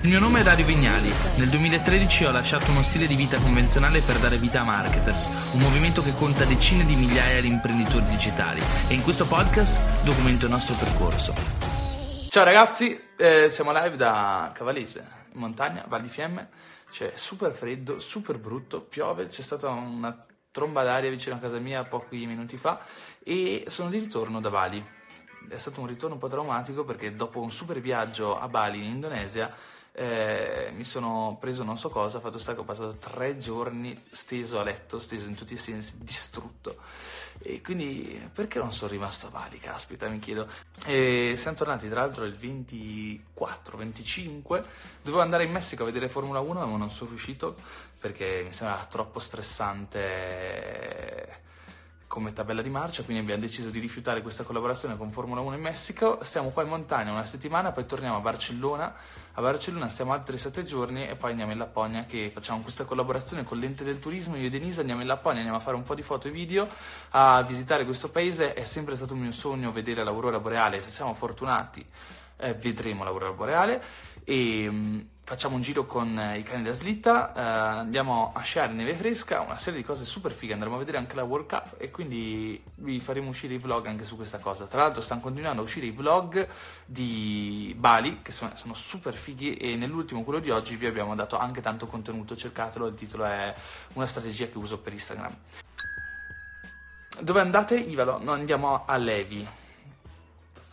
Il mio nome è Dario Vignali. Nel 2013 ho lasciato uno stile di vita convenzionale per dare vita a Marketers, un movimento che conta decine di migliaia di imprenditori digitali. E in questo podcast documento il nostro percorso. Ciao ragazzi, eh, siamo live da Cavallese, in montagna, Val di Fiemme. C'è super freddo, super brutto, piove, c'è stata una tromba d'aria vicino a casa mia pochi minuti fa e sono di ritorno da Bali. È stato un ritorno un po' traumatico perché dopo un super viaggio a Bali in Indonesia eh, mi sono preso non so cosa, fatto sta che ho passato tre giorni steso a letto, steso in tutti i sensi, distrutto. E quindi perché non sono rimasto a Bali, caspita, mi chiedo. E siamo tornati tra l'altro il 24-25, dovevo andare in Messico a vedere Formula 1 ma non sono riuscito perché mi sembrava troppo stressante come tabella di marcia, quindi abbiamo deciso di rifiutare questa collaborazione con Formula 1 in Messico. Stiamo qua in montagna una settimana, poi torniamo a Barcellona. A Barcellona stiamo altri sette giorni e poi andiamo in Lapponia che facciamo questa collaborazione con l'ente del turismo. Io e Denise andiamo in Lapponia, andiamo a fare un po' di foto e video, a visitare questo paese. È sempre stato un mio sogno vedere l'aurora boreale, se siamo fortunati eh, vedremo l'aurora boreale e mh, facciamo un giro con eh, i cani da slitta, eh, andiamo a sciare neve fresca, una serie di cose super fighe, andremo a vedere anche la World Cup e quindi vi faremo uscire i vlog anche su questa cosa. Tra l'altro stanno continuando a uscire i vlog di Bali che sono, sono super fighi e nell'ultimo, quello di oggi, vi abbiamo dato anche tanto contenuto, cercatelo, il titolo è Una strategia che uso per Instagram. Dove andate, Ivalo? No, andiamo a Levi.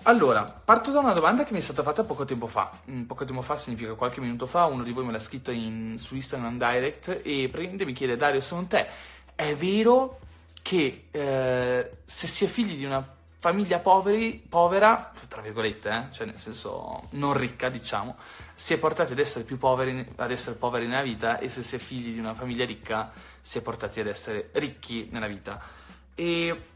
Allora, parto da una domanda che mi è stata fatta poco tempo fa. Mm, poco tempo fa significa qualche minuto fa, uno di voi me l'ha scritto in, su Instagram Direct e praticamente mi chiede Dario, secondo te è vero che eh, se si è figli di una famiglia poveri, povera, tra virgolette, eh, cioè nel senso non ricca, diciamo, si è portati ad essere più poveri, ad essere poveri nella vita e se si è figli di una famiglia ricca si è portati ad essere ricchi nella vita. E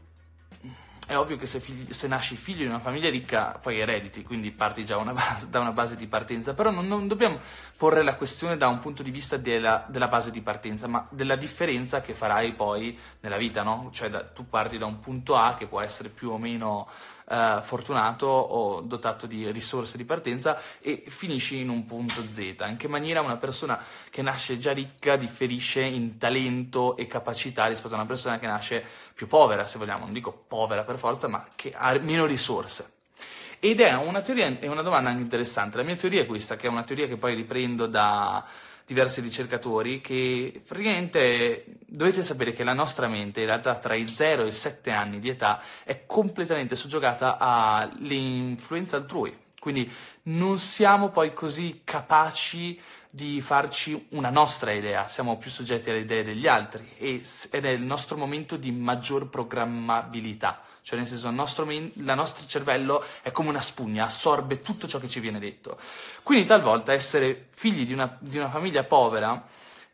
è ovvio che se, figli, se, nasci figlio di una famiglia ricca poi erediti, quindi parti già una base, da una base di partenza, però non, non, dobbiamo porre la questione da un punto di vista della, della, base di partenza, ma della differenza che farai poi nella vita, no? Cioè da, tu parti da un punto A che può essere più o meno eh, fortunato o dotato di risorse di partenza e finisci in un punto Z. In che maniera una persona che nasce già ricca differisce in talento e capacità rispetto a una persona che nasce più povera, se vogliamo, non dico povera per forza, ma che ha meno risorse. Ed è una teoria, è una domanda anche interessante. La mia teoria è questa, che è una teoria che poi riprendo da diversi ricercatori che praticamente dovete sapere che la nostra mente in realtà tra i 0 e i 7 anni di età è completamente soggiogata all'influenza altrui. Quindi non siamo poi così capaci di farci una nostra idea, siamo più soggetti alle idee degli altri ed è il nostro momento di maggior programmabilità, cioè nel senso il nostro, il nostro cervello è come una spugna, assorbe tutto ciò che ci viene detto. Quindi talvolta essere figli di una, di una famiglia povera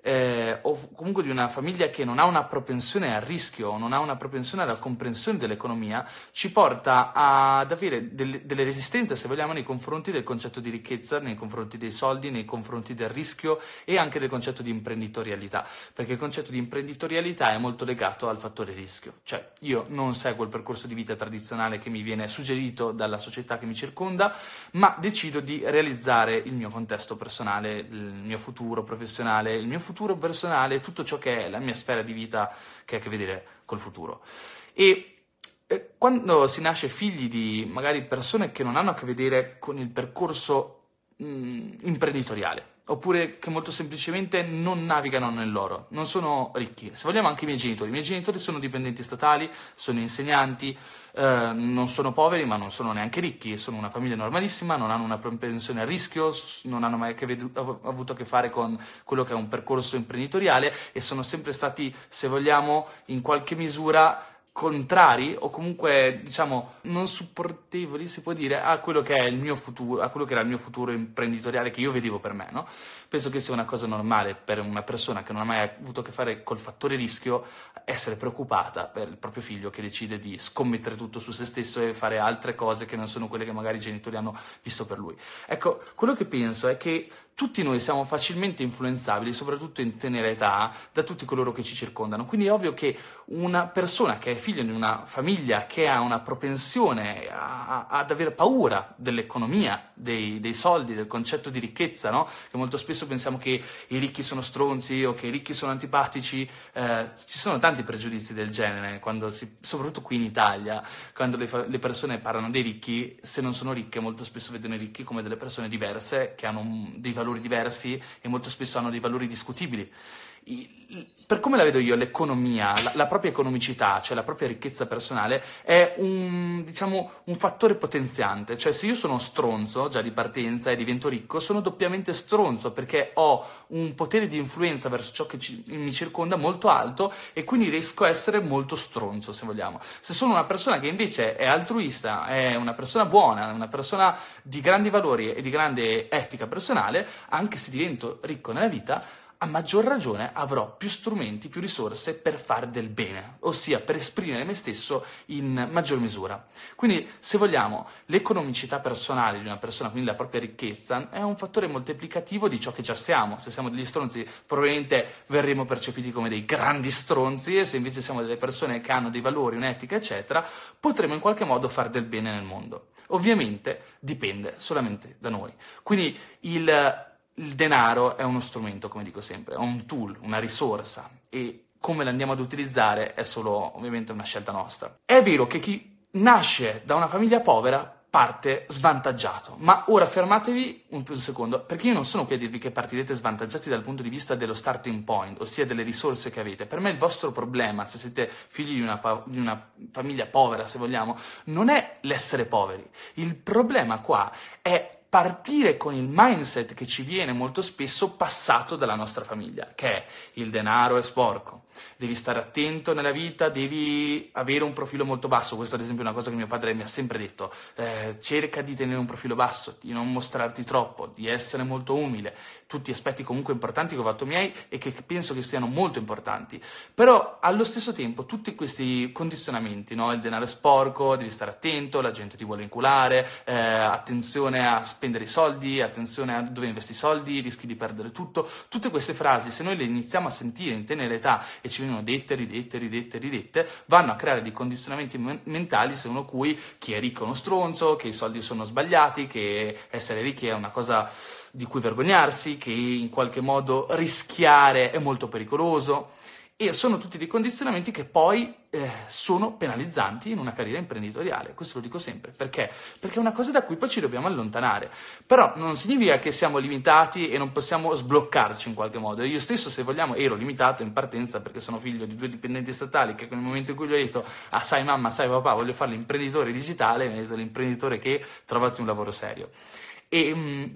eh, o comunque di una famiglia che non ha una propensione al rischio, non ha una propensione alla comprensione dell'economia, ci porta ad avere delle, delle, resistenze, se vogliamo, nei confronti del concetto di ricchezza, nei confronti dei soldi, nei confronti del rischio e anche del concetto di imprenditorialità, perché il concetto di imprenditorialità è molto legato al fattore rischio. Cioè, io non seguo il percorso di vita tradizionale che mi viene suggerito dalla società che mi circonda, ma decido di realizzare il mio contesto personale, il mio futuro professionale, il mio futuro futuro personale, tutto ciò che è la mia sfera di vita che ha a che vedere col futuro. E eh, quando si nasce figli di magari persone che non hanno a che vedere con il percorso mh, imprenditoriale, oppure che molto semplicemente non navigano nell'oro, non sono ricchi. Se vogliamo anche i miei genitori, i miei genitori sono dipendenti statali, sono insegnanti, eh, non sono poveri ma non sono neanche ricchi, sono una famiglia normalissima, non hanno una propensione a rischio, non hanno mai avuto a che fare con quello che è un percorso imprenditoriale e sono sempre stati, se vogliamo, in qualche misura contrari o comunque diciamo non supportevoli si può dire a quello che è il mio futuro a quello che era il mio futuro imprenditoriale che io vedevo per me no? penso che sia una cosa normale per una persona che non ha mai avuto a che fare col fattore rischio essere preoccupata per il proprio figlio che decide di scommettere tutto su se stesso e fare altre cose che non sono quelle che magari i genitori hanno visto per lui ecco quello che penso è che tutti noi siamo facilmente influenzabili, soprattutto in tenera età, da tutti coloro che ci circondano. Quindi è ovvio che una persona che è figlio di una famiglia che ha una propensione a, a, ad avere paura dell'economia, dei, dei, soldi, del concetto di ricchezza, no? che molto spesso pensiamo che i ricchi sono stronzi o che i ricchi sono antipatici, eh, ci sono tanti pregiudizi del genere, si, soprattutto qui in Italia, quando le, le persone parlano dei ricchi, se non sono ricche molto spesso vedono i ricchi come delle persone diverse che hanno dei valori valori diversi e molto spesso hanno dei valori discutibili. Per come la vedo io, l'economia, la, la propria economicità, cioè la propria ricchezza personale, è un, diciamo, un fattore potenziante. Cioè, se io sono stronzo già di partenza e divento ricco, sono doppiamente stronzo perché ho un potere di influenza verso ciò che ci, mi circonda molto alto e quindi riesco a essere molto stronzo, se vogliamo. Se sono una persona che invece è altruista, è una persona buona, una persona di grandi valori e di grande etica personale, anche se divento ricco nella vita, a maggior ragione avrò più strumenti, più risorse per fare del bene, ossia per esprimere me stesso in maggior misura. Quindi, se vogliamo, l'economicità personale di una persona, quindi la propria ricchezza, è un fattore moltiplicativo di ciò che già siamo. Se siamo degli stronzi, probabilmente verremo percepiti come dei grandi stronzi, e se invece siamo delle persone che hanno dei valori, un'etica, eccetera, potremo in qualche modo fare del bene nel mondo. Ovviamente dipende solamente da noi. Quindi il il denaro è uno strumento, come dico sempre, è un tool, una risorsa e come l'andiamo ad utilizzare è solo ovviamente una scelta nostra. È vero che chi nasce da una famiglia povera parte svantaggiato, ma ora fermatevi un, un secondo, perché io non sono qui a dirvi che partirete svantaggiati dal punto di vista dello starting point, ossia delle risorse che avete. Per me il vostro problema, se siete figli di una, di una famiglia povera, se vogliamo, non è l'essere poveri. Il problema qua è partire con il mindset che ci viene molto spesso passato dalla nostra famiglia, che è il denaro è sporco, devi stare attento nella vita, devi avere un profilo molto basso. Questo, ad esempio, è una cosa che mio padre mi ha sempre detto: eh, cerca di tenere un profilo basso, di non mostrarti troppo, di essere molto umile. Tutti aspetti comunque importanti che ho fatto miei e che penso che siano molto importanti. Però allo stesso tempo, tutti questi condizionamenti, no? il denaro è sporco, devi stare attento, la gente ti vuole inculare, eh, attenzione a spendere i soldi, attenzione a dove investi i soldi, rischi di perdere tutto. Tutte queste frasi, se noi le iniziamo a sentire in tenera età e ci vengono dette, ridette, ridette, ridette, vanno a creare dei condizionamenti mentali secondo cui chi è ricco è uno stronzo, che i soldi sono sbagliati, che essere ricchi è una cosa di cui vergognarsi, che in qualche modo rischiare è molto pericoloso. E sono tutti dei condizionamenti che poi eh, sono penalizzanti in una carriera imprenditoriale. Questo lo dico sempre. Perché? Perché è una cosa da cui poi ci dobbiamo allontanare. Però non significa che siamo limitati e non possiamo sbloccarci in qualche modo. Io stesso, se vogliamo, ero limitato in partenza perché sono figlio di due dipendenti statali che nel momento in cui gli ho detto ah sai mamma, sai papà, voglio fare l'imprenditore digitale, mi ha detto l'imprenditore che trovati un lavoro serio. E... Mh, mm,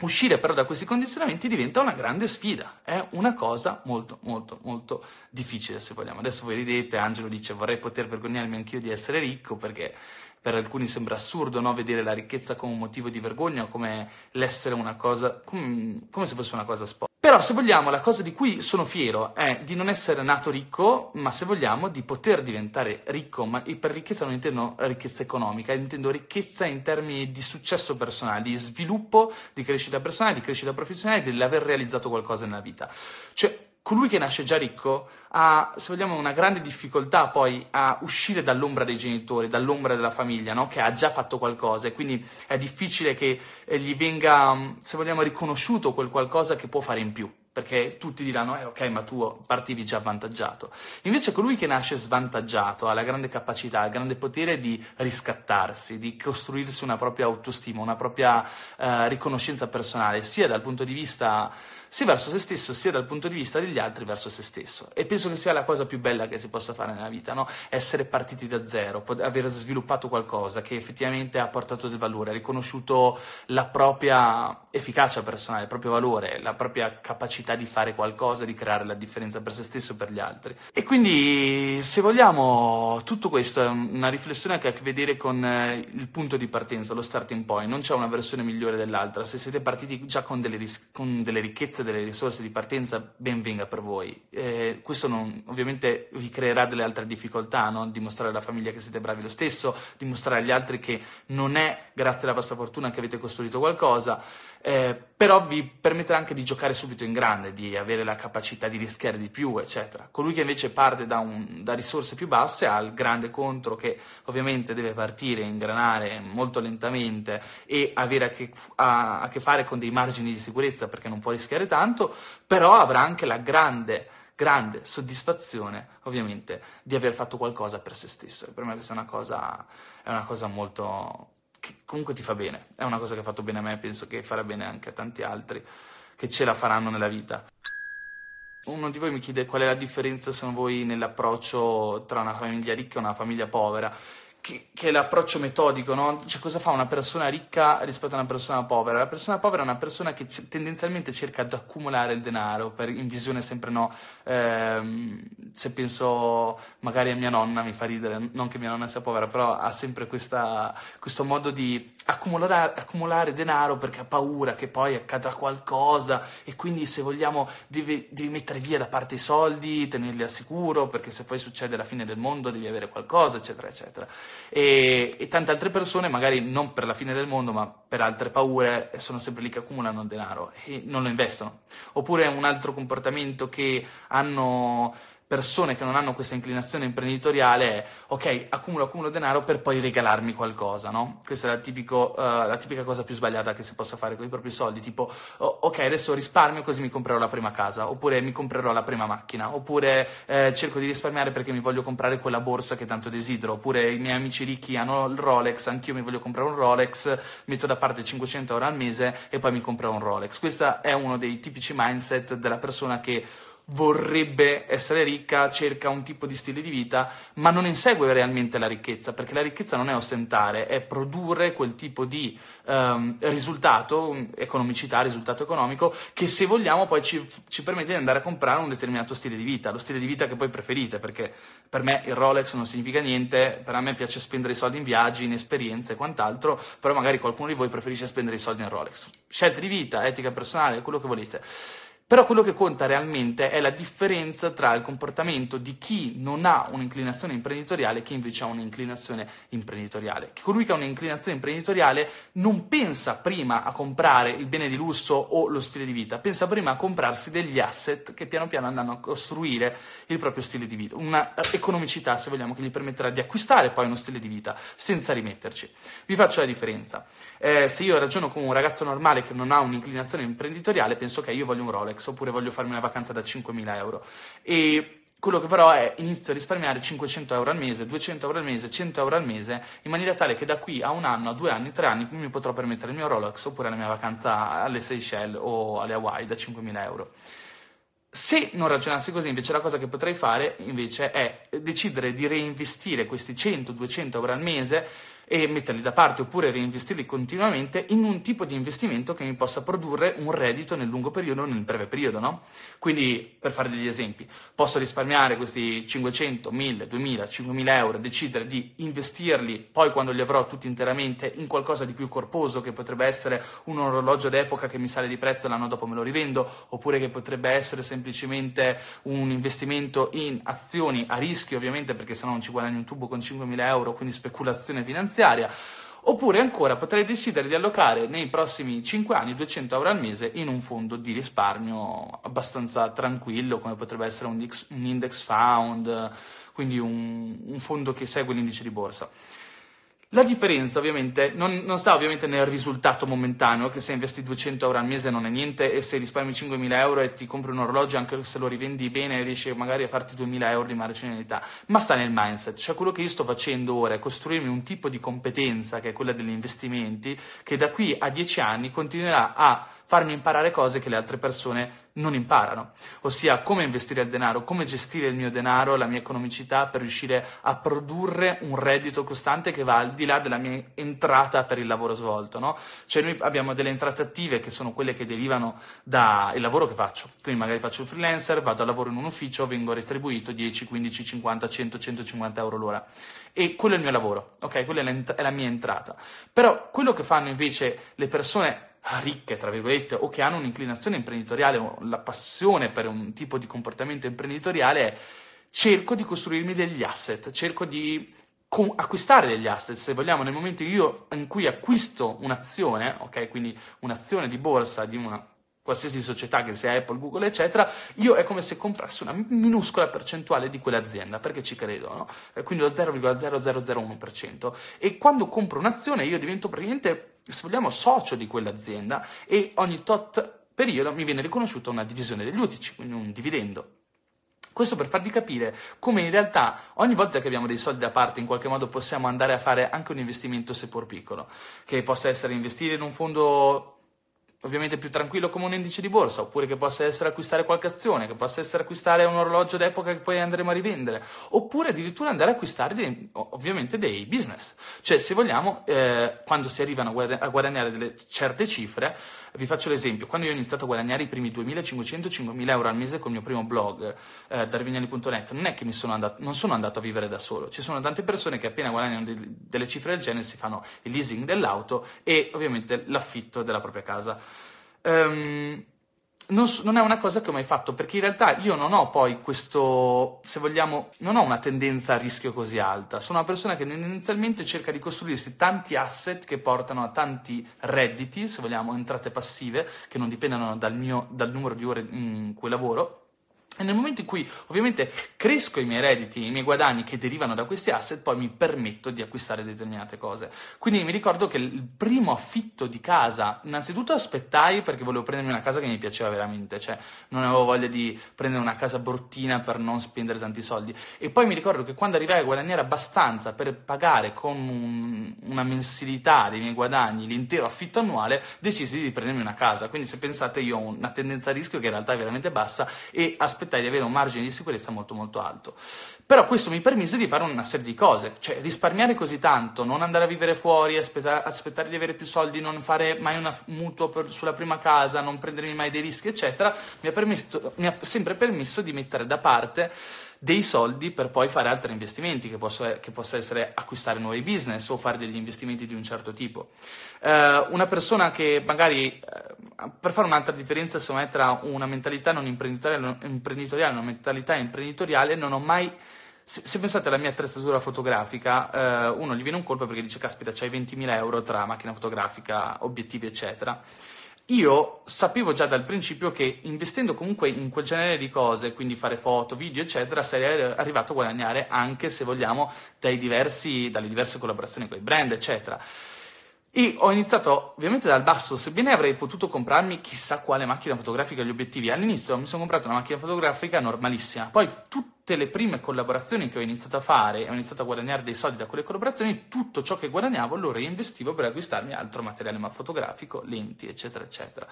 Uscire però da questi condizionamenti diventa una grande sfida, è una cosa molto molto molto difficile se vogliamo. Adesso voi ridete, Angelo dice vorrei poter vergognarmi anch'io di essere ricco perché per alcuni sembra assurdo no? vedere la ricchezza come un motivo di vergogna, come l'essere una cosa, come, come se fosse una cosa sporca. Però se vogliamo, la cosa di cui sono fiero è di non essere nato ricco, ma se vogliamo di poter diventare ricco, ma per ricchezza non intendo ricchezza economica, intendo ricchezza in termini di successo personale, di sviluppo, di crescita personale, di crescita professionale, dell'aver realizzato qualcosa nella vita. Cioè, colui che nasce già ricco ha, se vogliamo, una grande difficoltà poi a uscire dall'ombra dei genitori, dall'ombra della famiglia, no? che ha già fatto qualcosa e quindi è difficile che eh, gli venga, se vogliamo, riconosciuto quel qualcosa che può fare in più perché tutti diranno, eh, ok, ma tu partivi già avvantaggiato. Invece colui che nasce svantaggiato ha la grande capacità, il grande potere di riscattarsi, di costruirsi una propria autostima, una propria eh, riconoscenza personale, sia dal punto di vista sia verso se stesso, sia dal punto di vista degli altri verso se stesso. E penso che sia la cosa più bella che si possa fare nella vita, no? Essere partiti da zero, aver sviluppato qualcosa che effettivamente ha portato del valore, ha riconosciuto la propria efficacia personale, il proprio valore, la propria capacità di fare qualcosa, di creare la differenza per se stesso e per gli altri. E quindi, se vogliamo, tutto questo è una riflessione che ha a che vedere con eh, il punto di partenza, lo starting point. Non c'è una versione migliore dell'altra. Se siete partiti già con delle, ris- con delle ricchezze delle risorse di partenza ben venga per voi. Eh, questo non, ovviamente vi creerà delle altre difficoltà, no? dimostrare alla famiglia che siete bravi lo stesso, dimostrare agli altri che non è grazie alla vostra fortuna che avete costruito qualcosa. Eh, però vi permetterà anche di giocare subito in grande, di avere la capacità di rischiare di più, eccetera. Colui che invece parte da, un, da risorse più basse ha il grande contro che ovviamente deve partire, ingranare molto lentamente e avere a che, a, a che fare con dei margini di sicurezza perché non può rischiare tanto, però avrà anche la grande grande soddisfazione, ovviamente, di aver fatto qualcosa per se stesso. E per me questa è una cosa, è una cosa molto, che comunque ti fa bene, è una cosa che ha fatto bene a me, penso che farà bene anche a tanti altri che ce la faranno nella vita. Uno di voi mi chiede qual è la differenza secondo voi nell'approccio tra una famiglia ricca e una famiglia povera che, che, è l'approccio metodico, no? Cioè, cosa fa una persona ricca rispetto a una persona povera? La persona povera è una persona che c- tendenzialmente cerca di accumulare il denaro, per, in visione sempre no. Ehm, se penso magari a mia nonna, mi fa ridere, non che mia nonna sia povera, però ha sempre questa, questo modo di accumulare, accumulare, denaro perché ha paura che poi accadrà qualcosa e quindi se vogliamo devi, devi mettere via da parte i soldi, tenerli al sicuro, perché se poi succede la fine del mondo devi avere qualcosa, eccetera, eccetera e, e, tante altre persone, magari non per la fine del mondo, ma per altre paure, sono sempre lì che accumulano denaro e non lo investono. Oppure un altro comportamento che hanno persone che non hanno questa inclinazione imprenditoriale è ok, accumulo, accumulo denaro per poi regalarmi qualcosa, no? Questa è la, tipico, uh, la tipica cosa più sbagliata che si possa fare con i propri soldi, tipo oh, ok, adesso risparmio così mi comprerò la prima casa, oppure mi comprerò la prima macchina, oppure eh, cerco di risparmiare perché mi voglio comprare quella borsa che tanto desidero, oppure i miei amici ricchi hanno il Rolex, anch'io mi voglio comprare un Rolex, metto da parte 500 euro al mese e poi mi compro un Rolex. Questo è uno dei tipici mindset della persona che vorrebbe essere ricca, cerca un tipo di stile di vita, ma non insegue realmente la ricchezza, perché la ricchezza non è ostentare, è produrre quel tipo di um, risultato, economicità, risultato economico, che se vogliamo poi ci, ci, permette di andare a comprare un determinato stile di vita, lo stile di vita che poi preferite, perché per me il Rolex non significa niente, per me piace spendere i soldi in viaggi, in esperienze e quant'altro, però magari qualcuno di voi preferisce spendere i soldi in Rolex. Scelte di vita, etica personale, quello che volete. Però quello che conta realmente è la differenza tra il comportamento di chi non ha un'inclinazione imprenditoriale e chi invece ha un'inclinazione imprenditoriale. Colui che ha un'inclinazione imprenditoriale non pensa prima a comprare il bene di lusso o lo stile di vita, pensa prima a comprarsi degli asset che piano piano andranno a costruire il proprio stile di vita, una economicità se vogliamo che gli permetterà di acquistare poi uno stile di vita senza rimetterci. Vi faccio la differenza. Eh, se io ragiono come un ragazzo normale che non ha un'inclinazione imprenditoriale, penso che io voglio un Rolex Rolex oppure voglio farmi una vacanza da 5.000 euro. E quello che farò è inizio a risparmiare 500 euro al mese, 200 euro al mese, 100 euro al mese, in maniera tale che da qui a un anno, a due anni, tre anni mi potrò permettere il mio Rolex oppure la mia vacanza alle Seychelles o alle Hawaii da 5.000 euro. Se non ragionassi così, invece, la cosa che potrei fare invece è decidere di reinvestire questi 100-200 euro al mese e metterli da parte oppure reinvestirli continuamente in un tipo di investimento che mi possa produrre un reddito nel lungo periodo o nel breve periodo, no? Quindi, per fare degli esempi, posso risparmiare questi 500, 1000, 2000, 5000 euro, decidere di investirli poi quando li avrò tutti interamente in qualcosa di più corposo che potrebbe essere un orologio d'epoca che mi sale di prezzo e l'anno dopo me lo rivendo, oppure che potrebbe essere semplicemente un investimento in azioni a rischio ovviamente perché se no non ci guadagni un tubo con 5000 euro, quindi speculazione finanziaria finanziaria. Oppure ancora potrei decidere di allocare nei prossimi 5 anni 200 euro al mese in un fondo di risparmio abbastanza tranquillo, come potrebbe essere un index, fund, quindi un, un fondo che segue l'indice di borsa. La differenza ovviamente non, non, sta ovviamente nel risultato momentaneo, che se investi 200 euro al mese non è niente e se risparmi 5.000 euro e ti compri un orologio anche se lo rivendi bene riesci magari a farti 2.000 euro di marginalità, ma sta nel mindset, cioè quello che io sto facendo ora è costruirmi un tipo di competenza che è quella degli investimenti che da qui a 10 anni continuerà a farmi imparare cose che le altre persone non imparano, ossia come investire il denaro, come gestire il mio denaro, la mia economicità per riuscire a produrre un reddito costante che va al di là della mia entrata per il lavoro svolto. No? Cioè noi abbiamo delle entrate attive che sono quelle che derivano dal lavoro che faccio, quindi magari faccio il freelancer, vado a lavoro in un ufficio, vengo retribuito 10, 15, 50, 100, 150 euro l'ora e quello è il mio lavoro, ok? Quella è la mia entrata. Però quello che fanno invece le persone ricche, tra virgolette, o che hanno un'inclinazione imprenditoriale la passione per un tipo di comportamento imprenditoriale, cerco di costruirmi degli asset, cerco di con, acquistare degli asset, se vogliamo, nel momento in cui acquisto un'azione, ok, quindi un'azione di borsa di una qualsiasi società che sia Apple, Google, eccetera, io è come se comprassi una minuscola percentuale di quell'azienda, perché ci credo, no? Quindi lo 0,0001%. E quando compro un'azione io divento praticamente, se vogliamo, socio di quell'azienda e ogni tot periodo mi viene riconosciuta una divisione degli utili, quindi un dividendo. Questo per farvi capire come in realtà ogni volta che abbiamo dei soldi da parte in qualche modo possiamo andare a fare anche un investimento seppur piccolo, che possa essere investire in un fondo ovviamente più tranquillo come un indice di borsa, oppure che possa essere acquistare qualche azione, che possa essere acquistare un orologio d'epoca che poi andremo a rivendere, oppure addirittura andare a acquistare dei, ovviamente dei business. Cioè, se vogliamo, eh, quando si arrivano a guadagnare delle certe cifre, vi faccio l'esempio, quando io ho iniziato a guadagnare i primi 2.500-5.000 euro al mese con il mio primo blog, eh, darvignani.net, non è che sono andato, non sono andato a vivere da solo, ci sono tante persone che appena guadagnano de- delle cifre del genere si fanno il leasing dell'auto e ovviamente l'affitto della propria casa. Um, non, non, è una cosa che ho mai fatto, perché in realtà io non ho poi questo, se vogliamo, non ho una tendenza a rischio così alta. Sono una persona che tendenzialmente cerca di costruirsi tanti asset che portano a tanti redditi, se vogliamo, entrate passive, che non dipendono dal, mio, dal numero di ore in cui lavoro e nel momento in cui ovviamente cresco i miei redditi, i miei guadagni che derivano da questi asset, poi mi permetto di acquistare determinate cose. Quindi mi ricordo che il primo affitto di casa, innanzitutto aspettai perché volevo prendermi una casa che mi piaceva veramente, cioè non avevo voglia di prendere una casa bruttina per non spendere tanti soldi. E poi mi ricordo che quando arrivai a guadagnare abbastanza per pagare con un, una mensilità dei miei guadagni l'intero affitto annuale, decisi di prendermi una casa. Quindi se pensate io ho una tendenza a rischio che in realtà è veramente bassa e aspettare aspettai di avere un margine di sicurezza molto molto alto. Però questo mi permise di fare una serie di cose, cioè risparmiare così tanto, non andare a vivere fuori, aspettare, aspettare di avere più soldi, non fare mai un mutuo per, sulla prima casa, non prendermi mai dei rischi, eccetera, mi ha, permesso, mi ha sempre permesso di mettere da parte dei soldi per poi fare altri investimenti, che, posso, che possa essere acquistare nuovi business o fare degli investimenti di un certo tipo. Uh, una persona che magari, uh, per fare un'altra differenza secondo me tra una mentalità non imprenditoriale, imprenditoriale e una mentalità imprenditoriale, non ho mai se, se, pensate alla mia attrezzatura fotografica, eh, uno gli viene un colpo perché dice: Caspita, c'hai 20.000 euro tra macchina fotografica, obiettivi, eccetera. Io sapevo già dal principio che investendo comunque in quel genere di cose, quindi fare foto, video, eccetera, sarei arrivato a guadagnare anche, se vogliamo, diversi, dalle diverse collaborazioni con i brand, eccetera. E ho iniziato ovviamente dal basso, sebbene avrei potuto comprarmi chissà quale macchina fotografica e gli obiettivi. All'inizio mi sono comprato una macchina fotografica normalissima, poi tutte le prime collaborazioni che ho iniziato a fare, ho iniziato a guadagnare dei soldi da quelle collaborazioni, tutto ciò che guadagnavo lo reinvestivo per acquistarmi altro materiale ma fotografico, lenti, eccetera, eccetera.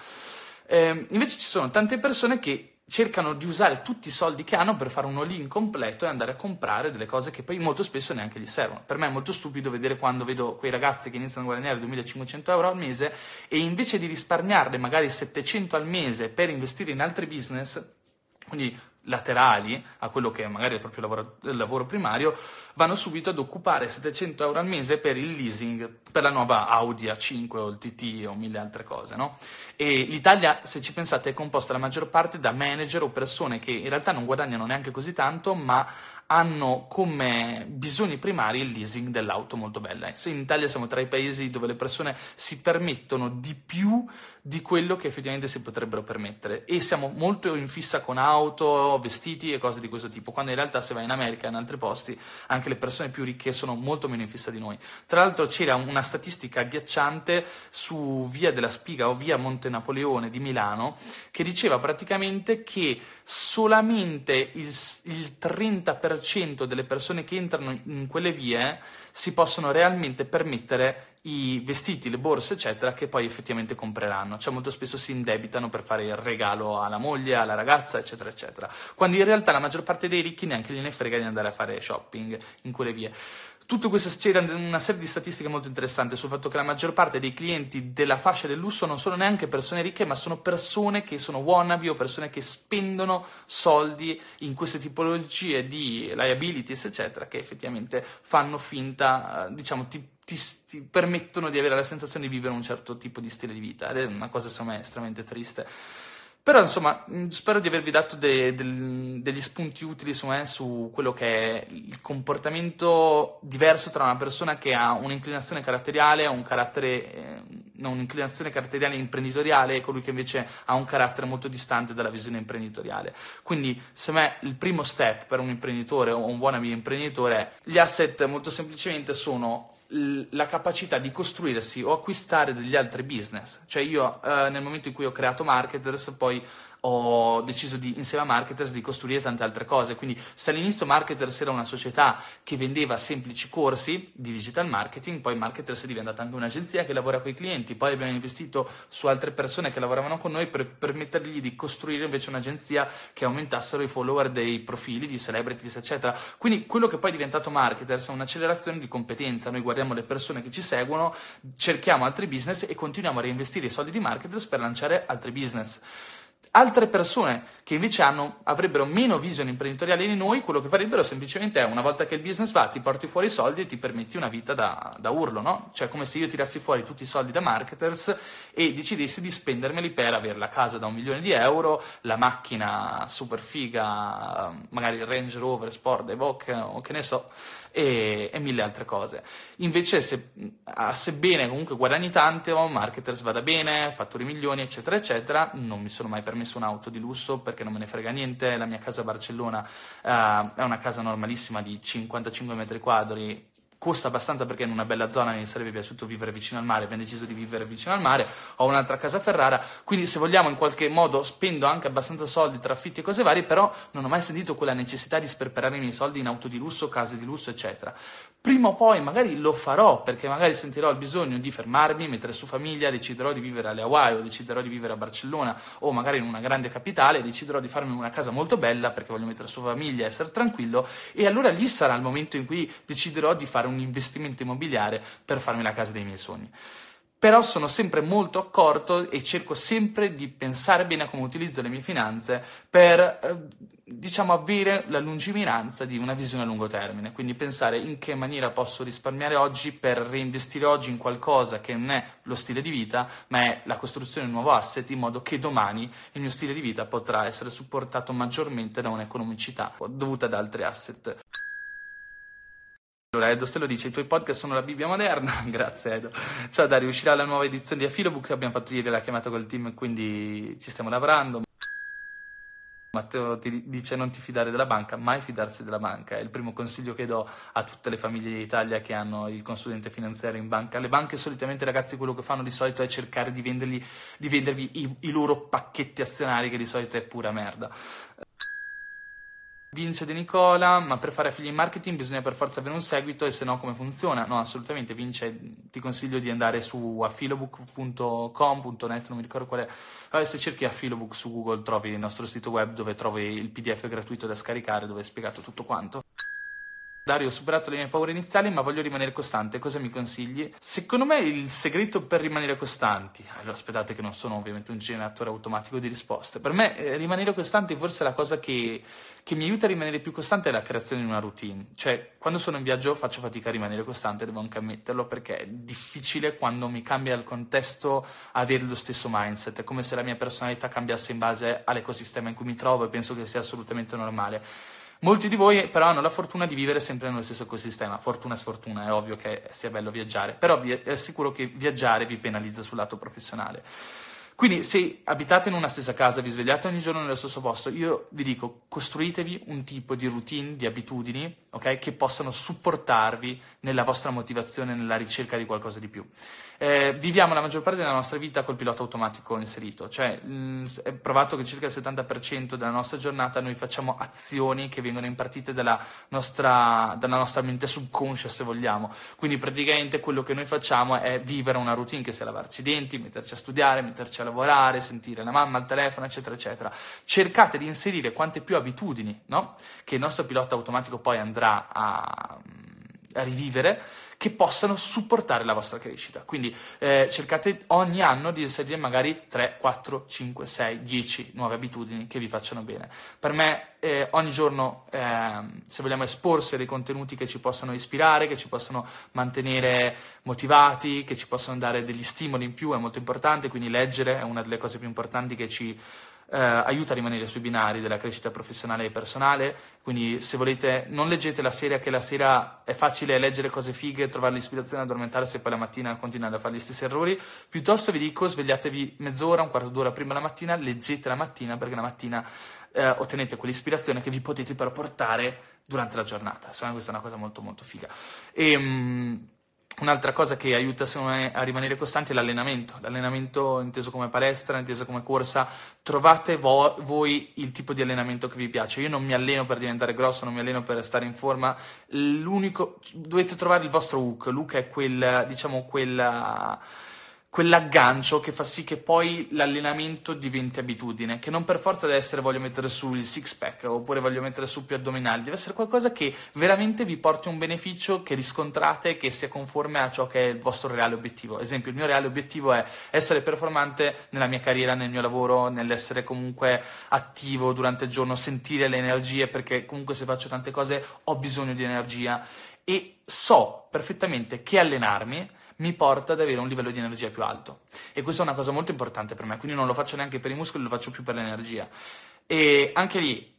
Eh, invece ci sono tante persone che cercano di usare tutti i soldi che hanno per fare un all-in completo e andare a comprare delle cose che poi molto spesso neanche gli servono. Per me è molto stupido vedere quando vedo quei ragazzi che iniziano a guadagnare 2500 euro al mese e invece di risparmiarne magari 700 al mese per investire in altri business, quindi laterali a quello che magari è il proprio lavoro, il lavoro, primario, vanno subito ad occupare 700 euro al mese per il leasing per la nuova Audi A5 o il TT o mille altre cose. No? E l'Italia, se ci pensate, è composta la maggior parte da manager o persone che in realtà non guadagnano neanche così tanto, ma hanno come bisogni primari il leasing dell'auto molto bella. In Italia siamo tra i paesi dove le persone si permettono di più di quello che effettivamente si potrebbero permettere e siamo molto in fissa con auto, vestiti e cose di questo tipo, quando in realtà se vai in America e in altri posti anche le persone più ricche sono molto meno in fissa di noi. Tra l'altro c'era una statistica agghiacciante su Via della Spiga o Via Monte Napoleone di Milano che diceva praticamente che solamente il, il 30% delle persone che entrano in quelle vie si possono realmente permettere i vestiti, le borse, eccetera, che poi effettivamente compreranno. Cioè, molto spesso si indebitano per fare il regalo alla moglie, alla ragazza, eccetera, eccetera. Quando in realtà la maggior parte dei ricchi neanche gliene frega di andare a fare shopping in quelle vie. Tutto questo c'era una serie di statistiche molto interessanti sul fatto che la maggior parte dei clienti della fascia del lusso non sono neanche persone ricche, ma sono persone che sono wannabe o persone che spendono soldi in queste tipologie di liabilities, eccetera, che effettivamente fanno finta, eh, diciamo, ti, ti, ti permettono di avere la sensazione di vivere un certo tipo di stile di vita. Ed è una cosa, secondo me, estremamente triste. Però insomma, mm, spero di avervi dato de, de, degli spunti utili su, me, su quello che è il comportamento diverso tra una persona che ha un'inclinazione caratteriale, un carattere, eh, un'inclinazione caratteriale imprenditoriale e colui che invece ha un carattere molto distante dalla visione imprenditoriale. Quindi, secondo me, il primo step per un imprenditore o un buon imprenditore è gli asset molto semplicemente sono la capacità di costruirsi o acquistare degli altri business. Cioè io eh, nel momento in cui ho creato Marketers poi ho deciso di, insieme a Marketers di costruire tante altre cose. Quindi, se all'inizio Marketers era una società che vendeva semplici corsi di digital marketing, poi Marketers è diventata anche un'agenzia che lavora con i clienti. Poi abbiamo investito su altre persone che lavoravano con noi per permettergli di costruire invece un'agenzia che aumentassero i follower dei profili di celebrities, eccetera. Quindi, quello che poi è diventato Marketers è un'accelerazione di competenza. Noi guardiamo le persone che ci seguono, cerchiamo altri business e continuiamo a reinvestire i soldi di Marketers per lanciare altri business altre persone che invece hanno, avrebbero meno visione imprenditoriale di noi, quello che farebbero semplicemente è una volta che il business va, ti porti fuori i soldi e ti permetti una vita da, da urlo, no? Cioè come se io tirassi fuori tutti i soldi da marketers e decidessi di spendermeli per avere la casa da un milione di euro, la macchina super figa, magari il Range Rover Sport Evoque o che ne so, e, e mille altre cose. Invece, se, ah, sebbene comunque guadagni tanto, marketers vada bene, fatturi milioni, eccetera, eccetera, non mi sono mai permesso un'auto di lusso perché non me ne frega niente. La mia casa a Barcellona uh, è una casa normalissima di 55 metri quadri costa abbastanza perché in una bella zona mi sarebbe piaciuto vivere vicino al mare, abbiamo deciso di vivere vicino al mare, ho un'altra casa a Ferrara, quindi se vogliamo in qualche modo spendo anche abbastanza soldi tra affitti e cose varie, però non ho mai sentito quella necessità di sperperare i miei soldi in auto di lusso, case di lusso, eccetera. Prima o poi magari lo farò perché magari sentirò il bisogno di fermarmi, mettere su famiglia, deciderò di vivere alle Hawaii o deciderò di vivere a Barcellona o magari in una grande capitale, deciderò di farmi una casa molto bella perché voglio mettere su famiglia, essere tranquillo e allora lì sarà il momento in cui deciderò di fare un investimento immobiliare per farmi la casa dei miei sogni però sono sempre molto accorto e cerco sempre di pensare bene a come utilizzo le mie finanze per, eh, diciamo, avere la lungimiranza di una visione a lungo termine, quindi pensare in che maniera posso risparmiare oggi per reinvestire oggi in qualcosa che non è lo stile di vita, ma è la costruzione di un nuovo asset, in modo che domani il mio stile di vita potrà essere supportato maggiormente da un'economicità dovuta ad altri asset. Allora, Edo Stello dice: I tuoi podcast sono la Bibbia moderna. Grazie, Edo. Ciao Dario, uscirà la nuova edizione di Affilobook. Abbiamo fatto ieri la chiamata col team, quindi ci stiamo lavorando. Matteo ti dice non ti fidare della banca, mai fidarsi della banca. È il primo consiglio che do a tutte le famiglie d'Italia che hanno il consulente finanziario in banca. Le banche solitamente, ragazzi, quello che fanno di solito è cercare di, di vendervi i, i loro pacchetti azionari, che di solito è pura merda. Vince De Nicola, ma per fare affiliate marketing bisogna per forza avere un seguito e se no come funziona? No, assolutamente, Vince, ti consiglio di andare su affilobook.com.net, non mi ricordo qual è. Vabbè, se cerchi Affilobook su Google trovi il nostro sito web dove trovi il PDF gratuito da scaricare dove è spiegato tutto quanto. Dario, ho superato le mie paure iniziali, ma voglio rimanere costante. Cosa mi consigli? Secondo me il segreto per rimanere costanti. Allora, aspettate che non sono ovviamente un generatore automatico di risposte. Per me eh, rimanere costanti forse è la cosa che, che, mi aiuta a rimanere più costante è la creazione di una routine. Cioè, quando sono in viaggio faccio fatica a rimanere costante, devo anche ammetterlo, perché è difficile quando mi cambia il contesto avere lo stesso mindset. È come se la mia personalità cambiasse in base all'ecosistema in cui mi trovo e penso che sia assolutamente normale. Molti di voi però hanno la fortuna di vivere sempre nello stesso ecosistema, fortuna sfortuna, è ovvio che sia bello viaggiare, però vi assicuro che viaggiare vi penalizza sul lato professionale. Quindi se abitate in una stessa casa, vi svegliate ogni giorno nello stesso posto, io vi dico costruitevi un tipo di routine, di abitudini, okay, che possano supportarvi nella vostra motivazione, nella ricerca di qualcosa di più. Eh, viviamo la maggior parte della nostra vita col pilota automatico inserito, cioè mh, mm, è provato che circa il 70% della nostra giornata noi facciamo azioni che vengono impartite dalla nostra, dalla nostra mente subconscia, se vogliamo. Quindi praticamente quello che noi facciamo è vivere una routine che sia lavarci i denti, metterci a studiare, metterci a lavorare, sentire la mamma al telefono, eccetera, eccetera. Cercate di inserire quante più abitudini no? che il nostro pilota automatico poi andrà a, a rivivere che possano supportare la vostra crescita. Quindi eh, cercate ogni anno di inserire magari 3, 4, 5, 6, 10 nuove abitudini che vi facciano bene. Per me eh, ogni giorno, eh, se vogliamo esporsi dei contenuti che ci possano ispirare, che ci possano mantenere motivati, che ci possano dare degli stimoli in più è molto importante, quindi leggere è una delle cose più importanti che ci eh, aiuta a rimanere sui binari della crescita professionale e personale, quindi se volete non leggete la sera che la sera è facile leggere cose fighe, trovare l'ispirazione, addormentarsi e poi la mattina continuare a fare gli stessi errori, piuttosto vi dico svegliatevi mezz'ora, un quarto d'ora prima la mattina, leggete la mattina perché la mattina eh, ottenete quell'ispirazione che vi potete però portare durante la giornata, secondo me questa è una cosa molto molto figa. E, um, Un'altra cosa che aiuta me, a rimanere costanti è l'allenamento, l'allenamento inteso come palestra, inteso come corsa, trovate vo- voi il tipo di allenamento che vi piace. Io non mi alleno per diventare grosso, non mi alleno per stare in forma, l'unico, dovete trovare il vostro hook, l'hook è quel, diciamo, quella quell'aggancio che fa sì che poi l'allenamento diventi abitudine, che non per forza deve essere voglio mettere su il six pack oppure voglio mettere su più addominali, deve essere qualcosa che veramente vi porti un beneficio che riscontrate che sia conforme a ciò che è il vostro reale obiettivo. Esempio, il mio reale obiettivo è essere performante nella mia carriera, nel mio lavoro, nell'essere comunque attivo durante il giorno, sentire le energie, perché comunque se faccio tante cose ho bisogno di energia e so perfettamente che allenarmi mi porta ad avere un livello di energia più alto. E questa è una cosa molto importante per me, quindi non lo faccio neanche per i muscoli, lo faccio più per l'energia. E anche lì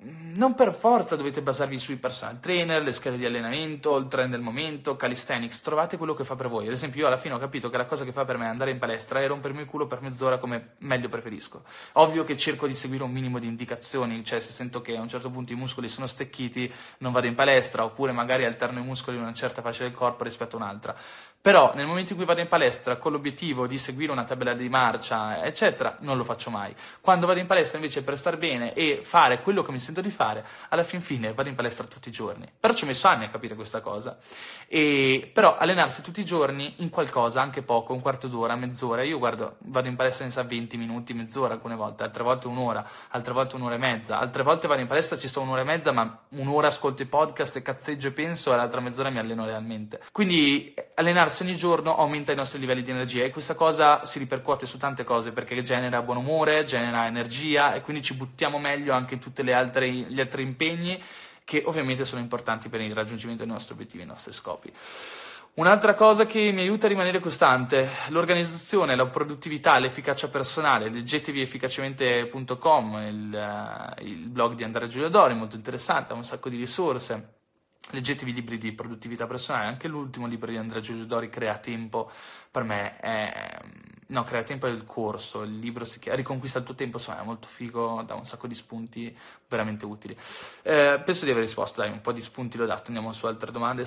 non per forza dovete basarvi sui personal trainer, le scale di allenamento, il trend del momento, calisthenics, trovate quello che fa per voi. Ad esempio, io alla fine ho capito che la cosa che fa per me è andare in palestra e rompermi il culo per mezz'ora come meglio preferisco. Ovvio che cerco di seguire un minimo di indicazioni, cioè se sento che a un certo punto i muscoli sono stecchiti, non vado in palestra, oppure magari alterno i muscoli in una certa fascia del corpo rispetto a un'altra. Però nel momento in cui vado in palestra con l'obiettivo di seguire una tabella di marcia, eccetera, non lo faccio mai. Quando vado in palestra invece per star bene e fare quello che mi sento di fare, alla fin fine vado in palestra tutti i giorni. Però ci ho messo anni a capire questa cosa. E, però allenarsi tutti i giorni in qualcosa, anche poco, un quarto d'ora, mezz'ora. Io guardo, vado in palestra in 20 minuti, mezz'ora alcune volte, altre volte un'ora, altre volte un'ora e mezza, altre volte vado in palestra, ci sto un'ora e mezza, ma un'ora ascolto i podcast e cazzeggio e penso, e l'altra mezz'ora mi alleno realmente. Quindi allenarsi ogni giorno aumenta i nostri livelli di energia e questa cosa si ripercuote su tante cose perché genera buon umore, genera energia e quindi ci buttiamo meglio anche in tutti gli altri impegni che ovviamente sono importanti per il raggiungimento dei nostri obiettivi, dei nostri scopi. Un'altra cosa che mi aiuta a rimanere costante, l'organizzazione, la produttività, l'efficacia personale. Leggetevi efficacemente.com, il, eh, il blog di Andrea Giulio Dori, molto interessante, ha un sacco di risorse. Leggetevi i libri di produttività personale, anche l'ultimo libro di Andrea Giulio Dori, Crea Tempo, per me è... No, Crea Tempo è il corso, il libro si chiama Riconquista il tuo tempo, insomma è molto figo, dà un sacco di spunti veramente utili. Eh, penso di aver risposto, dai, un po' di spunti l'ho dato, andiamo su altre domande.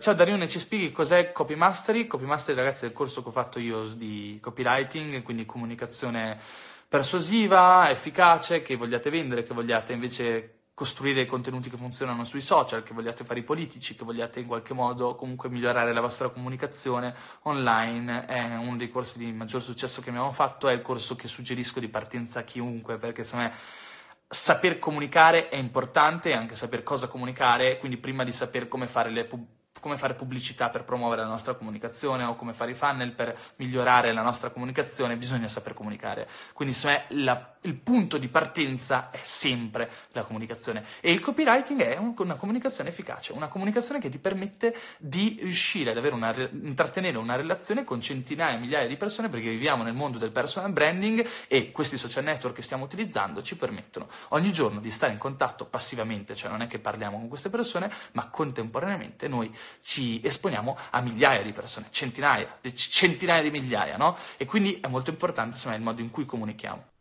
Ciao Darione, ci spieghi cos'è Copy Mastery? Copy Mastery, ragazzi, è il corso che ho fatto io di copywriting, quindi comunicazione persuasiva, efficace, che vogliate vendere, che vogliate invece costruire contenuti che funzionano sui social, che vogliate fare i politici, che vogliate in qualche modo comunque migliorare la vostra comunicazione online, è uno dei corsi di maggior successo che abbiamo fatto, è il corso che suggerisco di partenza a chiunque, perché secondo me saper comunicare è importante anche saper cosa comunicare, quindi prima di sapere come fare le pubblicità come fare pubblicità per promuovere la nostra comunicazione o come fare i funnel per migliorare la nostra comunicazione, bisogna saper comunicare. Quindi secondo me la il punto di partenza è sempre la comunicazione e il copywriting è un, una comunicazione efficace, una comunicazione che ti permette di riuscire ad avere una, intrattenere una relazione con centinaia, migliaia di persone perché viviamo nel mondo del personal branding e questi social network che stiamo utilizzando ci permettono ogni giorno di stare in contatto passivamente, cioè non è che parliamo con queste persone, ma contemporaneamente noi ci esponiamo a migliaia di persone, centinaia, centinaia di migliaia, no? E quindi è molto importante, insomma, il modo in cui comunichiamo.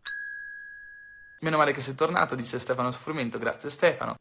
Meno male che sei tornato, dice Stefano Soffrimento, grazie Stefano.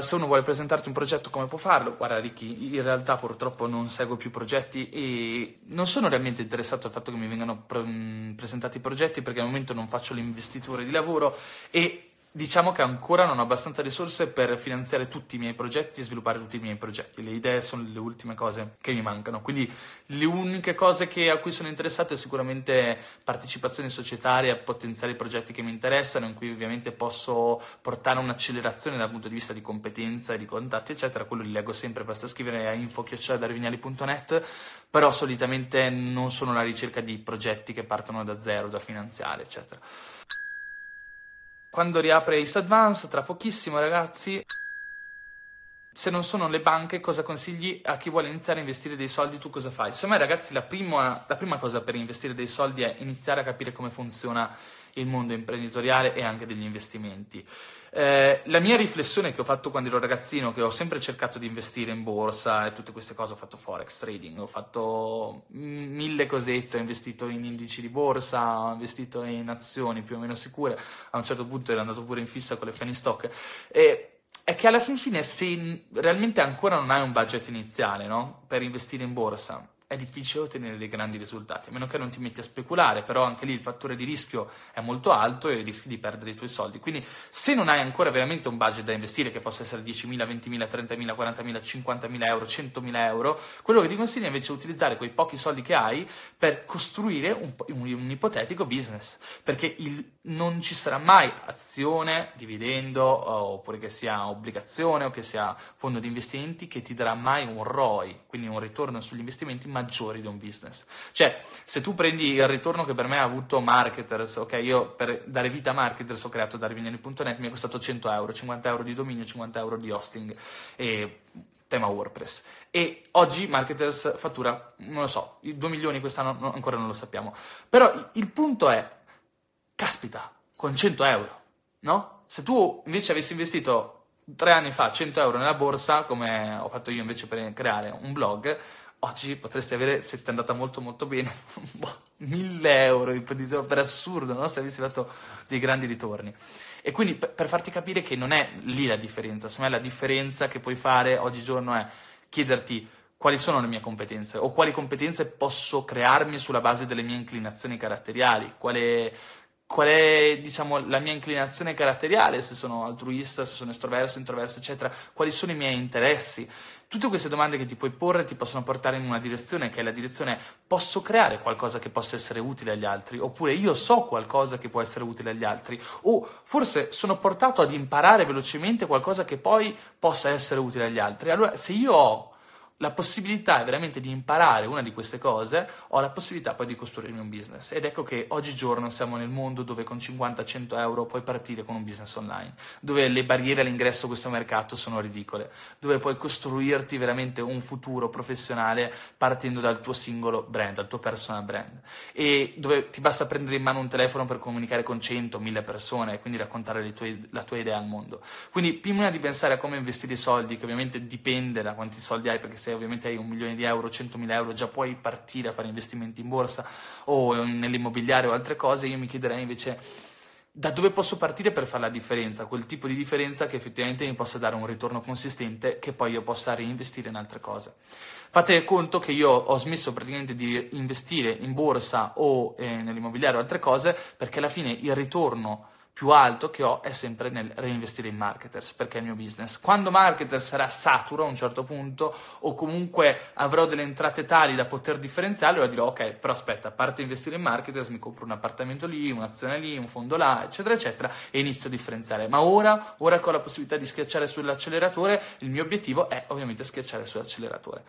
Se uno vuole presentarti un progetto come può farlo? Guarda Ricky, in realtà purtroppo non seguo più progetti e non sono realmente interessato al fatto che mi vengano pre- presentati progetti perché al momento non faccio l'investitore di lavoro e Diciamo che ancora non ho abbastanza risorse per finanziare tutti i miei progetti e sviluppare tutti i miei progetti. Le idee sono le ultime cose che mi mancano. Quindi le uniche cose che, a cui sono interessato è sicuramente partecipazioni societarie a potenziali progetti che mi interessano, in cui ovviamente posso portare un'accelerazione dal punto di vista di competenza e di contatti, eccetera. Quello li leggo sempre, basta scrivere a info.darvignali.net, però solitamente non sono alla ricerca di progetti che partono da zero, da finanziare, eccetera. Quando riapre East Advance, tra pochissimo ragazzi, se non sono le banche, cosa consigli a chi vuole iniziare a investire dei soldi? Tu cosa fai? Secondo me, ragazzi, la prima, la prima cosa per investire dei soldi è iniziare a capire come funziona il mondo imprenditoriale e anche degli investimenti. Eh, la mia riflessione che ho fatto quando ero ragazzino, che ho sempre cercato di investire in borsa e tutte queste cose, ho fatto forex trading, ho fatto mille cosette, ho investito in indici di borsa, ho investito in azioni più o meno sicure, a un certo punto ero andato pure in fissa con le penny stock. E è che alla fin fine se realmente ancora non hai un budget iniziale no? per investire in borsa, è difficile ottenere dei grandi risultati, a meno che non ti metti a speculare, però anche lì il fattore di rischio è molto alto e rischi di perdere i tuoi soldi. Quindi se non hai ancora veramente un budget da investire, che possa essere 10.000, 20.000, 30.000, 40.000, 50.000 euro, 100.000 euro, quello che ti consiglio invece è utilizzare quei pochi soldi che hai per costruire un, un, un ipotetico business, perché il, non ci sarà mai azione, dividendo, oppure che sia obbligazione o che sia fondo di investimenti che ti darà mai un ROI, quindi un ritorno sugli investimenti maggiori di un business. Cioè, se tu prendi il ritorno che per me ha avuto Marketers, ok, io per dare vita a Marketers ho creato darwiniani.net, mi è costato 100 euro, 50 euro di dominio, 50 euro di hosting e tema WordPress. E oggi Marketers fattura, non lo so, 2 milioni quest'anno ancora non lo sappiamo. Però il punto è, caspita, con 100 euro, no? Se tu invece avessi investito tre anni fa 100 euro nella borsa, come ho fatto io invece per creare un blog, oggi potresti avere, se ti è andata molto molto bene, boh, 1000 euro per assurdo, no? se avessi fatto dei grandi ritorni. E quindi per, per farti capire che non è lì la differenza, secondo me la differenza che puoi fare oggigiorno è chiederti quali sono le mie competenze o quali competenze posso crearmi sulla base delle mie inclinazioni caratteriali, quale, qual è diciamo, la mia inclinazione caratteriale, se sono altruista, se sono estroverso, introverso, eccetera, quali sono i miei interessi. Tutte queste domande che ti puoi porre ti possono portare in una direzione che è la direzione posso creare qualcosa che possa essere utile agli altri, oppure io so qualcosa che può essere utile agli altri, o forse sono portato ad imparare velocemente qualcosa che poi possa essere utile agli altri. Allora, se io ho la possibilità veramente di imparare una di queste cose, ho la possibilità poi di costruirmi un business. Ed ecco che oggigiorno siamo nel mondo dove con 50-100 euro puoi partire con un business online, dove le barriere all'ingresso a questo mercato sono ridicole, dove puoi costruirti veramente un futuro professionale partendo dal tuo singolo brand, dal tuo personal brand, e dove ti basta prendere in mano un telefono per comunicare con 100, 1000 persone e quindi raccontare tue, la tua idea al mondo. Quindi prima di pensare a come investire i soldi, che ovviamente dipende da quanti soldi hai, perché se ovviamente hai un milione di euro, 100.000 euro, già puoi partire a fare investimenti in borsa o nell'immobiliare o altre cose, io mi chiederei invece da dove posso partire per fare la differenza, quel tipo di differenza che effettivamente mi possa dare un ritorno consistente che poi io possa reinvestire in altre cose. Fate conto che io ho smesso praticamente di investire in borsa o eh, nell'immobiliare o altre cose perché alla fine il ritorno più alto che ho è sempre nel reinvestire in marketers, perché è il mio business. Quando marketers sarà saturo a un certo punto, o comunque avrò delle entrate tali da poter differenziarle, allora dirò, ok, però aspetta, parto a investire in marketers, mi compro un appartamento lì, un'azione lì, un fondo là, eccetera, eccetera, e inizio a differenziare. Ma ora, ora che ho la possibilità di schiacciare sull'acceleratore, il mio obiettivo è ovviamente schiacciare sull'acceleratore.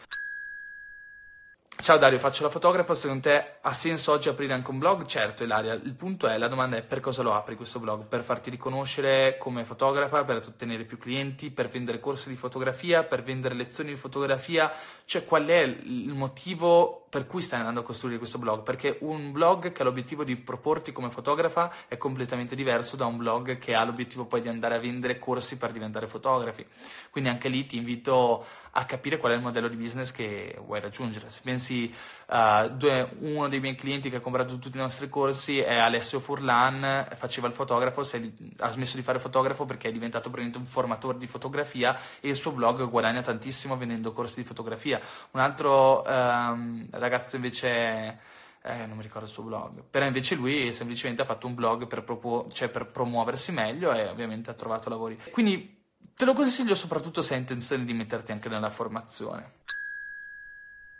Ciao Dario, faccio la fotografa, secondo te ha senso oggi aprire anche un blog? Certo Ilaria, il punto è, la domanda è per cosa lo apri questo blog? Per farti riconoscere come fotografa, per ottenere più clienti, per vendere corsi di fotografia, per vendere lezioni di fotografia? Cioè qual è il motivo per cui stai andando a costruire questo blog? Perché un blog che ha l'obiettivo di proporti come fotografa è completamente diverso da un blog che ha l'obiettivo poi di andare a vendere corsi per diventare fotografi. Quindi anche lì ti invito a capire qual è il modello di business che vuoi raggiungere. Se pensi uh, uno dei miei clienti che ha comprato tutti i nostri corsi è Alessio Furlan, faceva il fotografo, è, ha smesso di fare fotografo perché è diventato praticamente un formatore di fotografia e il suo blog guadagna tantissimo vendendo corsi di fotografia. Un altro um, ragazzo invece eh, non mi ricordo il suo blog, però invece lui semplicemente ha fatto un blog per, propo- cioè per promuoversi meglio e ovviamente ha trovato lavori. Quindi Te lo consiglio soprattutto se hai intenzione di metterti anche nella formazione.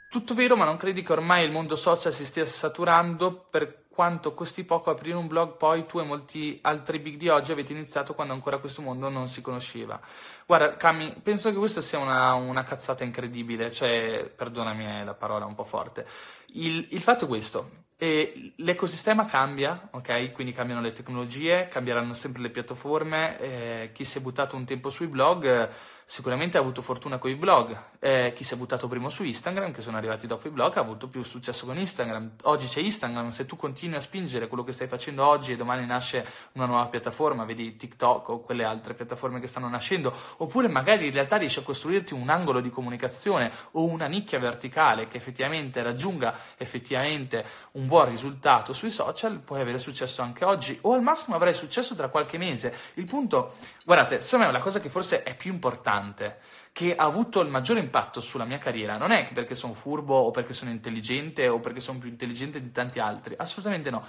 Tutto vero, ma non credi che ormai il mondo social si stia saturando per quanto costi poco aprire un blog, poi tu e molti altri big di oggi avete iniziato quando ancora questo mondo non si conosceva. Guarda, Cami, penso che questa sia una, una cazzata incredibile, cioè, perdonami la parola un po' forte. Il, il fatto è questo, e l'ecosistema cambia, ok? Quindi cambiano le tecnologie, cambieranno sempre le piattaforme. Eh, chi si è buttato un tempo sui blog sicuramente ha avuto fortuna con i blog. Eh, chi si è buttato prima su Instagram, che sono arrivati dopo i blog, ha avuto più successo con Instagram. Oggi c'è Instagram, se tu continui a spingere quello che stai facendo oggi e domani nasce una nuova piattaforma, vedi TikTok o quelle altre piattaforme che stanno nascendo, oppure magari in realtà riesci a costruirti un angolo di comunicazione o una nicchia verticale che effettivamente raggiunga effettivamente un buon risultato sui social, puoi avere successo anche oggi o al massimo avrai successo tra qualche mese. Il punto, guardate, secondo me la cosa che forse è più importante importante che ha avuto il maggiore impatto sulla mia carriera non è perché sono furbo o perché sono intelligente o perché sono più intelligente di tanti altri, assolutamente no.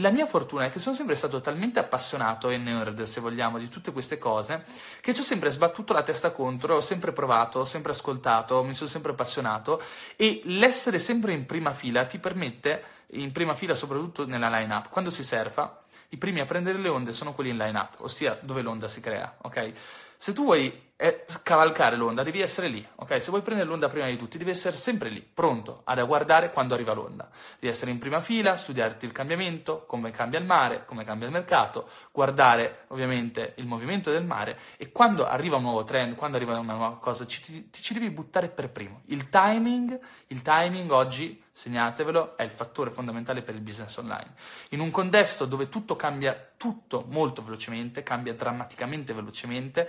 La mia fortuna è che sono sempre stato talmente appassionato e nerd, se vogliamo, di tutte queste cose, che ci ho sempre sbattuto la testa contro, ho sempre provato, ho sempre ascoltato, mi sono sempre appassionato e l'essere sempre in prima fila ti permette, in prima fila soprattutto nella line-up, quando si surfa, i primi a prendere le onde sono quelli in line-up, ossia dove l'onda si crea, ok? Se tu vuoi eh, cavalcare l'onda, devi essere lì, ok? Se vuoi prendere l'onda prima di tutti, devi essere sempre lì, pronto ad guardare quando arriva l'onda. Devi essere in prima fila, studiarti il cambiamento, come cambia il mare, come cambia il mercato, guardare ovviamente il movimento del mare e quando arriva un nuovo trend, quando arriva una nuova cosa, ci, ti, ci devi buttare per primo. Il timing, il timing oggi, segnatevelo, è il fattore fondamentale per il business online. In un contesto dove tutto cambia tutto molto velocemente, cambia drammaticamente velocemente,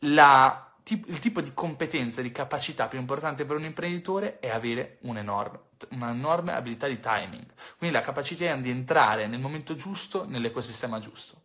la, il tipo di competenza, di capacità più importante per un imprenditore è avere un'enorme, un'enorme abilità di timing, quindi la capacità di entrare nel momento giusto, nell'ecosistema giusto.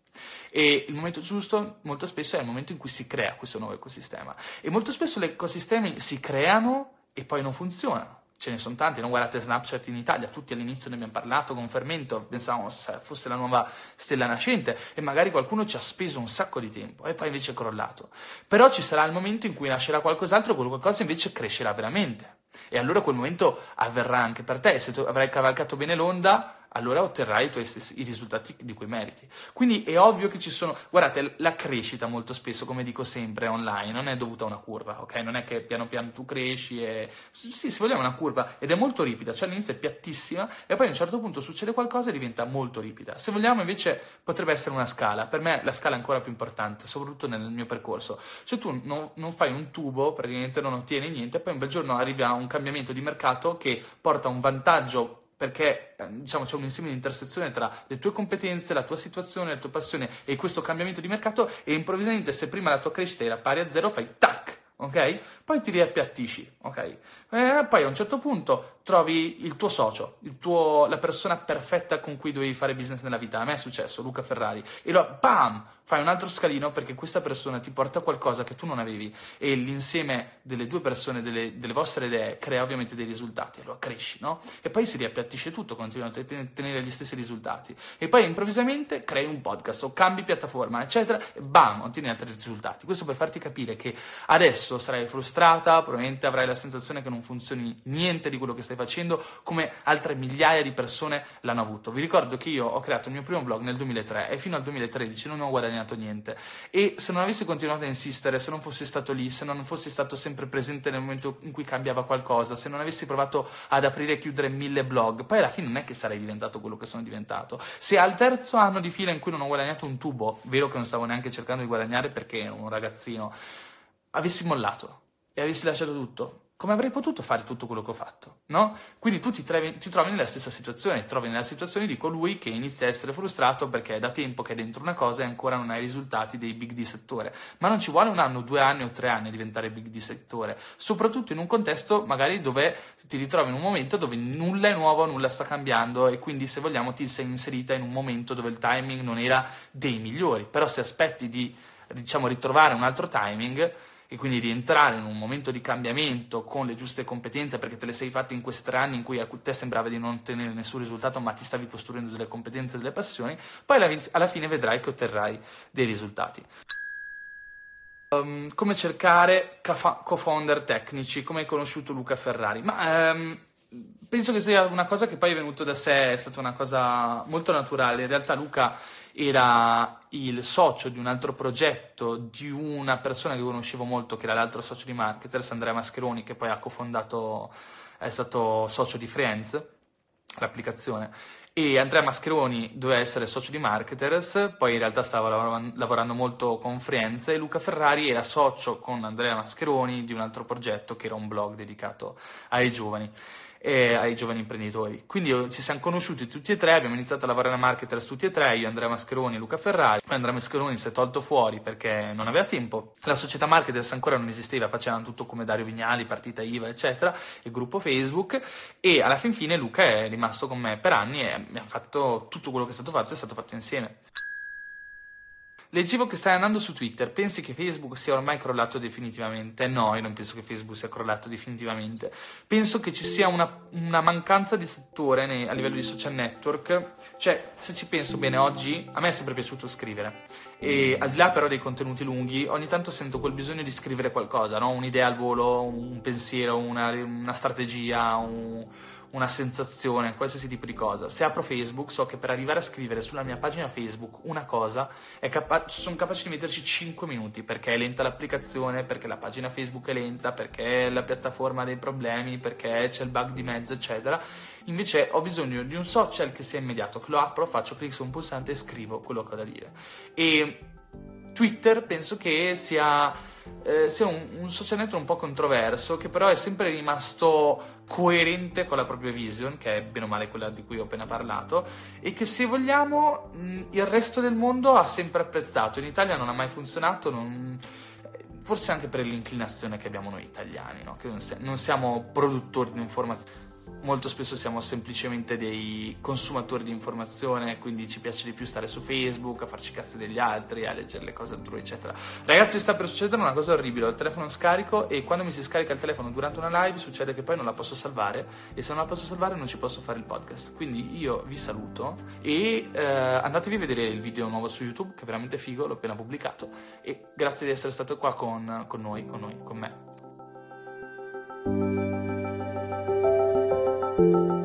E il momento giusto molto spesso è il momento in cui si crea questo nuovo ecosistema. E molto spesso gli ecosistemi si creano e poi non funzionano ce ne sono tanti, non guardate Snapchat in Italia, tutti all'inizio ne abbiamo parlato con fermento, pensavamo fosse la nuova stella nascente e magari qualcuno ci ha speso un sacco di tempo e poi invece è crollato. Però ci sarà il momento in cui nascerà qualcos'altro e qualcosa invece crescerà veramente. E allora quel momento avverrà anche per te, se tu avrai cavalcato bene l'onda, allora otterrai i tuoi stessi i risultati di cui meriti. Quindi è ovvio che ci sono, guardate, la crescita molto spesso, come dico sempre, online non è dovuta a una curva, ok? Non è che piano piano tu cresci e sì, se vogliamo una curva ed è molto ripida, cioè all'inizio è piattissima e poi a un certo punto succede qualcosa e diventa molto ripida. Se vogliamo invece potrebbe essere una scala, per me la scala è ancora più importante, soprattutto nel mio percorso. Se tu non, non fai un tubo, praticamente non ottieni niente, poi un bel giorno arrivi a un cambiamento di mercato che porta un vantaggio perché eh, diciamo, c'è un insieme di intersezione tra le tue competenze, la tua situazione, la tua passione e questo cambiamento di mercato e improvvisamente se prima la tua crescita era pari a zero fai tac, ok? Poi ti riappiattisci, ok? Eh, poi a un certo punto trovi il tuo socio, il tuo, la persona perfetta con cui dovevi fare business nella vita. A me è successo, Luca Ferrari. E lo, bam, fai un altro scalino perché questa persona ti porta qualcosa che tu non avevi e l'insieme delle due persone, delle, delle vostre idee, crea ovviamente dei risultati. Allora cresci, no? E poi si riappiattisce tutto, continui a tenere gli stessi risultati. E poi improvvisamente crei un podcast o cambi piattaforma, eccetera, e bam, ottieni altri risultati. Questo per farti capire che adesso sarai frustrata, probabilmente avrai la sensazione che non funzioni niente di quello che stai facendo, come altre migliaia di persone l'hanno avuto. Vi ricordo che io ho creato il mio primo blog nel 2003 e fino al 2013 non ho guadagnato niente. E se non avessi continuato a insistere, se non fossi stato lì, se non fossi stato sempre presente nel momento in cui cambiava qualcosa, se non avessi provato ad aprire e chiudere mille blog, poi alla fine non è che sarei diventato quello che sono diventato. Se al terzo anno di fila in cui non ho guadagnato un tubo, vero che non stavo neanche cercando di guadagnare perché ero un ragazzino, avessi mollato e avessi lasciato tutto, come avrei potuto fare tutto quello che ho fatto, no? Quindi tu ti, trevi, ti, trovi nella stessa situazione, ti trovi nella situazione di colui che inizia a essere frustrato perché è da tempo che è dentro una cosa e ancora non ha i risultati dei big di settore. Ma non ci vuole un anno, due anni o tre anni a diventare big di settore, soprattutto in un contesto magari dove ti ritrovi in un momento dove nulla è nuovo, nulla sta cambiando e quindi se vogliamo ti sei inserita in un momento dove il timing non era dei migliori, però se aspetti di diciamo ritrovare un altro timing e quindi di entrare in un momento di cambiamento con le giuste competenze perché te le sei fatte in questi tre anni in cui a te sembrava di non ottenere nessun risultato ma ti stavi costruendo delle competenze e delle passioni, poi alla fine vedrai che otterrai dei risultati. Um, come cercare co-founder tecnici, come hai conosciuto Luca Ferrari? Ma um, penso che sia una cosa che poi è venuta da sé, è stata una cosa molto naturale. In realtà Luca era il socio di un altro progetto di una persona che conoscevo molto, che era l'altro socio di Marketers, Andrea Mascheroni, che poi ha cofondato, è stato socio di Friends. l'applicazione. E Andrea Mascheroni doveva essere socio di Marketers, poi in realtà stava lavorando molto con Friends e Luca Ferrari era socio con Andrea Mascheroni di un altro progetto che era un blog dedicato ai giovani e ai giovani imprenditori. Quindi ci siamo conosciuti tutti e tre, abbiamo iniziato a lavorare a marketers tutti e tre, io, Andrea Mascheroni e Luca Ferrari. Poi Andrea Mascheroni si è tolto fuori perché non aveva tempo. La società marketers ancora non esisteva, facevano tutto come Dario Vignali, partita IVA, eccetera, il gruppo Facebook e alla fin fine Luca è rimasto con me per anni e mi ha fatto tutto quello che è stato fatto è stato fatto insieme. Leggevo che stai andando su Twitter, pensi che Facebook sia ormai crollato definitivamente? No, io non penso che Facebook sia crollato definitivamente. Penso che ci sia una, una mancanza di settore nei, a livello di social network. Cioè, se ci penso bene, oggi a me è sempre piaciuto scrivere. E al di là però dei contenuti lunghi, ogni tanto sento quel bisogno di scrivere qualcosa, no? Un'idea al volo, un pensiero, una, una strategia, un una sensazione, qualsiasi tipo di cosa. Se apro Facebook, so che per arrivare a scrivere sulla mia pagina Facebook una cosa, capa- sono capace di metterci 5 minuti perché è lenta l'applicazione, perché la pagina Facebook è lenta, perché la piattaforma ha dei problemi, perché c'è il bug di mezzo, eccetera. Invece ho bisogno di un social che sia immediato, che lo apro, faccio clic su un pulsante e scrivo quello che ho da dire. E Twitter penso che sia, eh, sia un, un, social network un po' controverso, che però è sempre rimasto coerente con la propria vision, che è bene o male quella di cui ho appena parlato, e che se vogliamo il resto del mondo ha sempre apprezzato. In Italia non ha mai funzionato, non... forse anche per l'inclinazione che abbiamo noi italiani, no? che non siamo produttori di informazioni molto spesso siamo semplicemente dei consumatori di informazione, quindi ci piace di più stare su Facebook, a farci cazzi degli altri, a leggere le cose altrui, eccetera. Ragazzi, sta per succedere una cosa orribile, ho il telefono scarico e quando mi si scarica il telefono durante una live succede che poi non la posso salvare e se non la posso salvare non ci posso fare il podcast. Quindi io vi saluto e eh, andatevi a vedere il video nuovo su YouTube che è veramente figo, l'ho appena pubblicato e grazie di essere stato qua con, con noi, con noi, con me. Thank you.